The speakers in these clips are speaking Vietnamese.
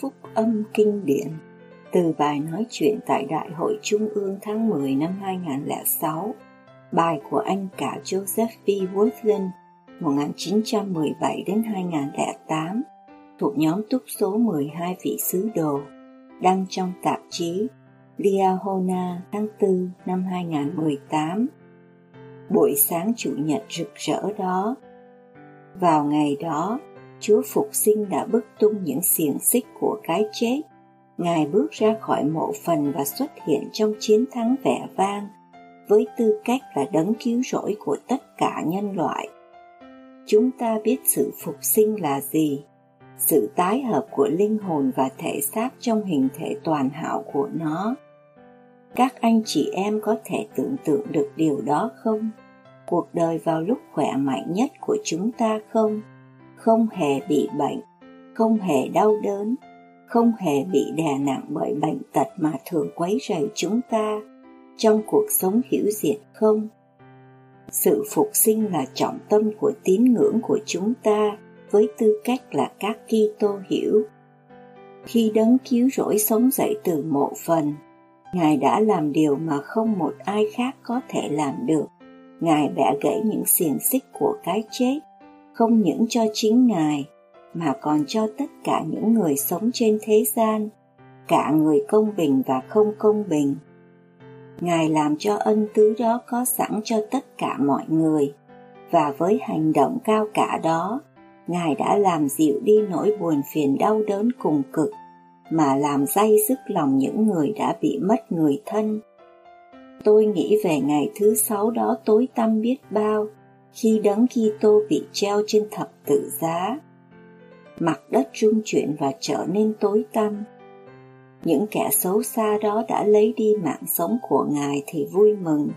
Phúc âm kinh điển từ bài nói chuyện tại Đại hội Trung ương tháng 10 năm 2006, bài của anh cả Joseph B. Woodland 1917 đến 2008 thuộc nhóm túc số 12 vị sứ đồ đăng trong tạp chí Liahona tháng 4 năm 2018. Buổi sáng Chủ nhật rực rỡ đó, vào ngày đó, Chúa Phục sinh đã bức tung những xiềng xích của cái chết. Ngài bước ra khỏi mộ phần và xuất hiện trong chiến thắng vẻ vang với tư cách là đấng cứu rỗi của tất cả nhân loại. Chúng ta biết sự phục sinh là gì, sự tái hợp của linh hồn và thể xác trong hình thể toàn hảo của nó. Các anh chị em có thể tưởng tượng được điều đó không? Cuộc đời vào lúc khỏe mạnh nhất của chúng ta không? Không hề bị bệnh, không hề đau đớn, không hề bị đè nặng bởi bệnh tật mà thường quấy rầy chúng ta trong cuộc sống hiểu diệt không? Sự phục sinh là trọng tâm của tín ngưỡng của chúng ta với tư cách là các Kitô hiểu. Khi đấng cứu rỗi sống dậy từ mộ phần, Ngài đã làm điều mà không một ai khác có thể làm được. Ngài bẻ gãy những xiềng xích của cái chết không những cho chính Ngài mà còn cho tất cả những người sống trên thế gian, cả người công bình và không công bình. Ngài làm cho ân tứ đó có sẵn cho tất cả mọi người, và với hành động cao cả đó, Ngài đã làm dịu đi nỗi buồn phiền đau đớn cùng cực, mà làm day dứt lòng những người đã bị mất người thân. Tôi nghĩ về ngày thứ sáu đó tối tăm biết bao, khi đấng Kitô bị treo trên thập tự giá. Mặt đất rung chuyển và trở nên tối tăm. Những kẻ xấu xa đó đã lấy đi mạng sống của Ngài thì vui mừng.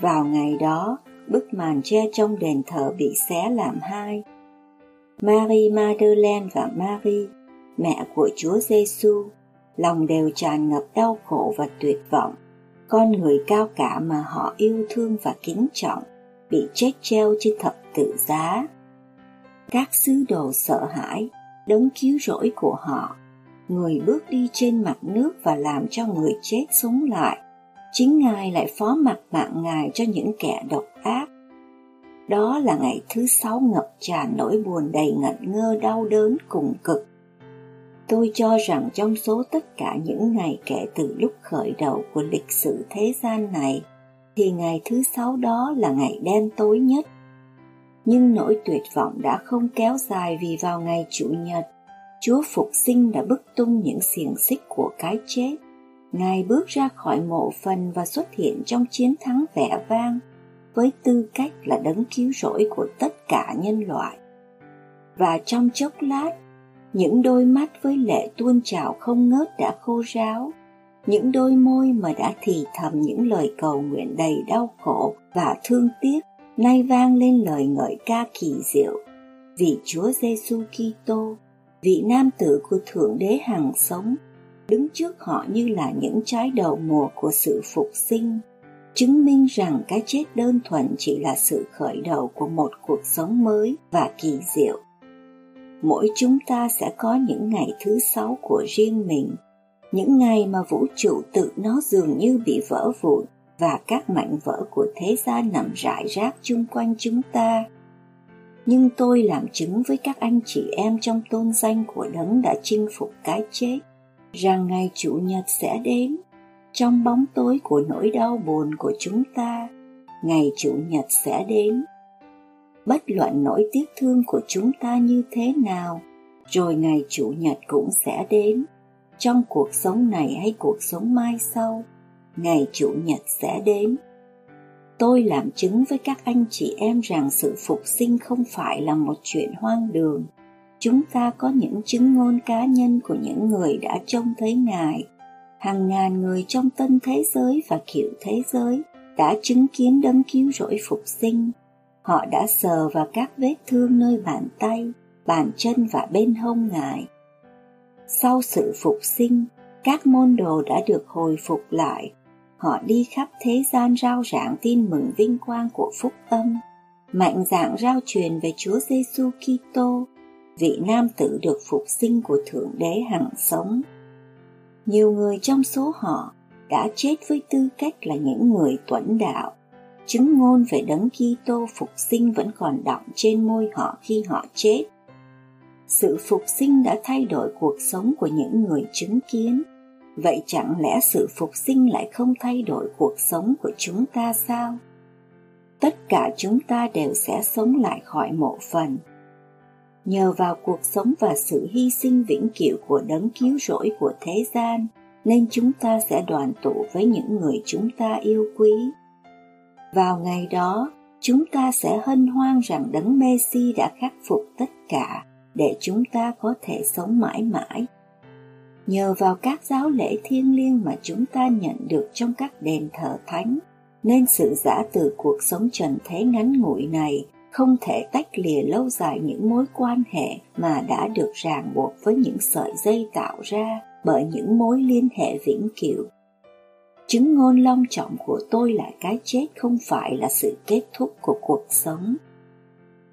Vào ngày đó, bức màn che trong đền thờ bị xé làm hai. Marie Madeleine và Marie, mẹ của Chúa Giêsu, lòng đều tràn ngập đau khổ và tuyệt vọng. Con người cao cả mà họ yêu thương và kính trọng bị chết treo trên thập tự giá. Các sứ đồ sợ hãi, đấng cứu rỗi của họ, người bước đi trên mặt nước và làm cho người chết sống lại. Chính Ngài lại phó mặc mạng Ngài cho những kẻ độc ác. Đó là ngày thứ sáu ngập tràn nỗi buồn đầy ngẩn ngơ đau đớn cùng cực. Tôi cho rằng trong số tất cả những ngày kể từ lúc khởi đầu của lịch sử thế gian này, thì ngày thứ sáu đó là ngày đen tối nhất. Nhưng nỗi tuyệt vọng đã không kéo dài vì vào ngày Chủ nhật, Chúa Phục sinh đã bức tung những xiềng xích của cái chết. Ngài bước ra khỏi mộ phần và xuất hiện trong chiến thắng vẻ vang với tư cách là đấng cứu rỗi của tất cả nhân loại. Và trong chốc lát, những đôi mắt với lệ tuôn trào không ngớt đã khô ráo, những đôi môi mà đã thì thầm những lời cầu nguyện đầy đau khổ và thương tiếc nay vang lên lời ngợi ca kỳ diệu vì Chúa Giêsu Kitô, vị nam tử của Thượng Đế hàng sống, đứng trước họ như là những trái đầu mùa của sự phục sinh, chứng minh rằng cái chết đơn thuần chỉ là sự khởi đầu của một cuộc sống mới và kỳ diệu. Mỗi chúng ta sẽ có những ngày thứ sáu của riêng mình những ngày mà vũ trụ tự nó dường như bị vỡ vụn và các mảnh vỡ của thế gian nằm rải rác chung quanh chúng ta. Nhưng tôi làm chứng với các anh chị em trong tôn danh của đấng đã chinh phục cái chết, rằng ngày Chủ nhật sẽ đến, trong bóng tối của nỗi đau buồn của chúng ta, ngày Chủ nhật sẽ đến. Bất luận nỗi tiếc thương của chúng ta như thế nào, rồi ngày Chủ nhật cũng sẽ đến trong cuộc sống này hay cuộc sống mai sau ngày chủ nhật sẽ đến tôi làm chứng với các anh chị em rằng sự phục sinh không phải là một chuyện hoang đường. Chúng ta có những chứng ngôn cá nhân của những người đã trông thấy Ngài. Hàng ngàn người trong tân thế giới và kiểu thế giới đã chứng kiến đấng cứu rỗi phục sinh. Họ đã sờ vào các vết thương nơi bàn tay, bàn chân và bên hông Ngài. Sau sự phục sinh, các môn đồ đã được hồi phục lại họ đi khắp thế gian rao giảng tin mừng vinh quang của phúc âm, mạnh dạn rao truyền về Chúa Giêsu Kitô, vị nam tử được phục sinh của Thượng Đế hằng sống. Nhiều người trong số họ đã chết với tư cách là những người tuẫn đạo. Chứng ngôn về đấng Kitô phục sinh vẫn còn đọng trên môi họ khi họ chết. Sự phục sinh đã thay đổi cuộc sống của những người chứng kiến Vậy chẳng lẽ sự phục sinh lại không thay đổi cuộc sống của chúng ta sao? Tất cả chúng ta đều sẽ sống lại khỏi mộ phần. Nhờ vào cuộc sống và sự hy sinh vĩnh cửu của đấng cứu rỗi của thế gian, nên chúng ta sẽ đoàn tụ với những người chúng ta yêu quý. Vào ngày đó, chúng ta sẽ hân hoan rằng đấng Messi đã khắc phục tất cả để chúng ta có thể sống mãi mãi nhờ vào các giáo lễ thiêng liêng mà chúng ta nhận được trong các đền thờ thánh, nên sự giả từ cuộc sống trần thế ngắn ngủi này không thể tách lìa lâu dài những mối quan hệ mà đã được ràng buộc với những sợi dây tạo ra bởi những mối liên hệ vĩnh cửu. Chứng ngôn long trọng của tôi là cái chết không phải là sự kết thúc của cuộc sống.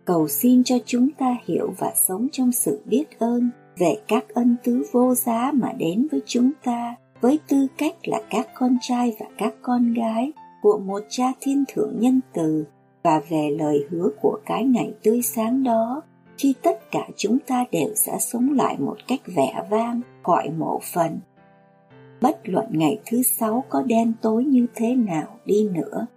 Cầu xin cho chúng ta hiểu và sống trong sự biết ơn về các ân tứ vô giá mà đến với chúng ta, với tư cách là các con trai và các con gái của một cha thiên thượng nhân từ và về lời hứa của cái ngày tươi sáng đó, khi tất cả chúng ta đều sẽ sống lại một cách vẻ vang khỏi mộ phần. Bất luận ngày thứ sáu có đen tối như thế nào đi nữa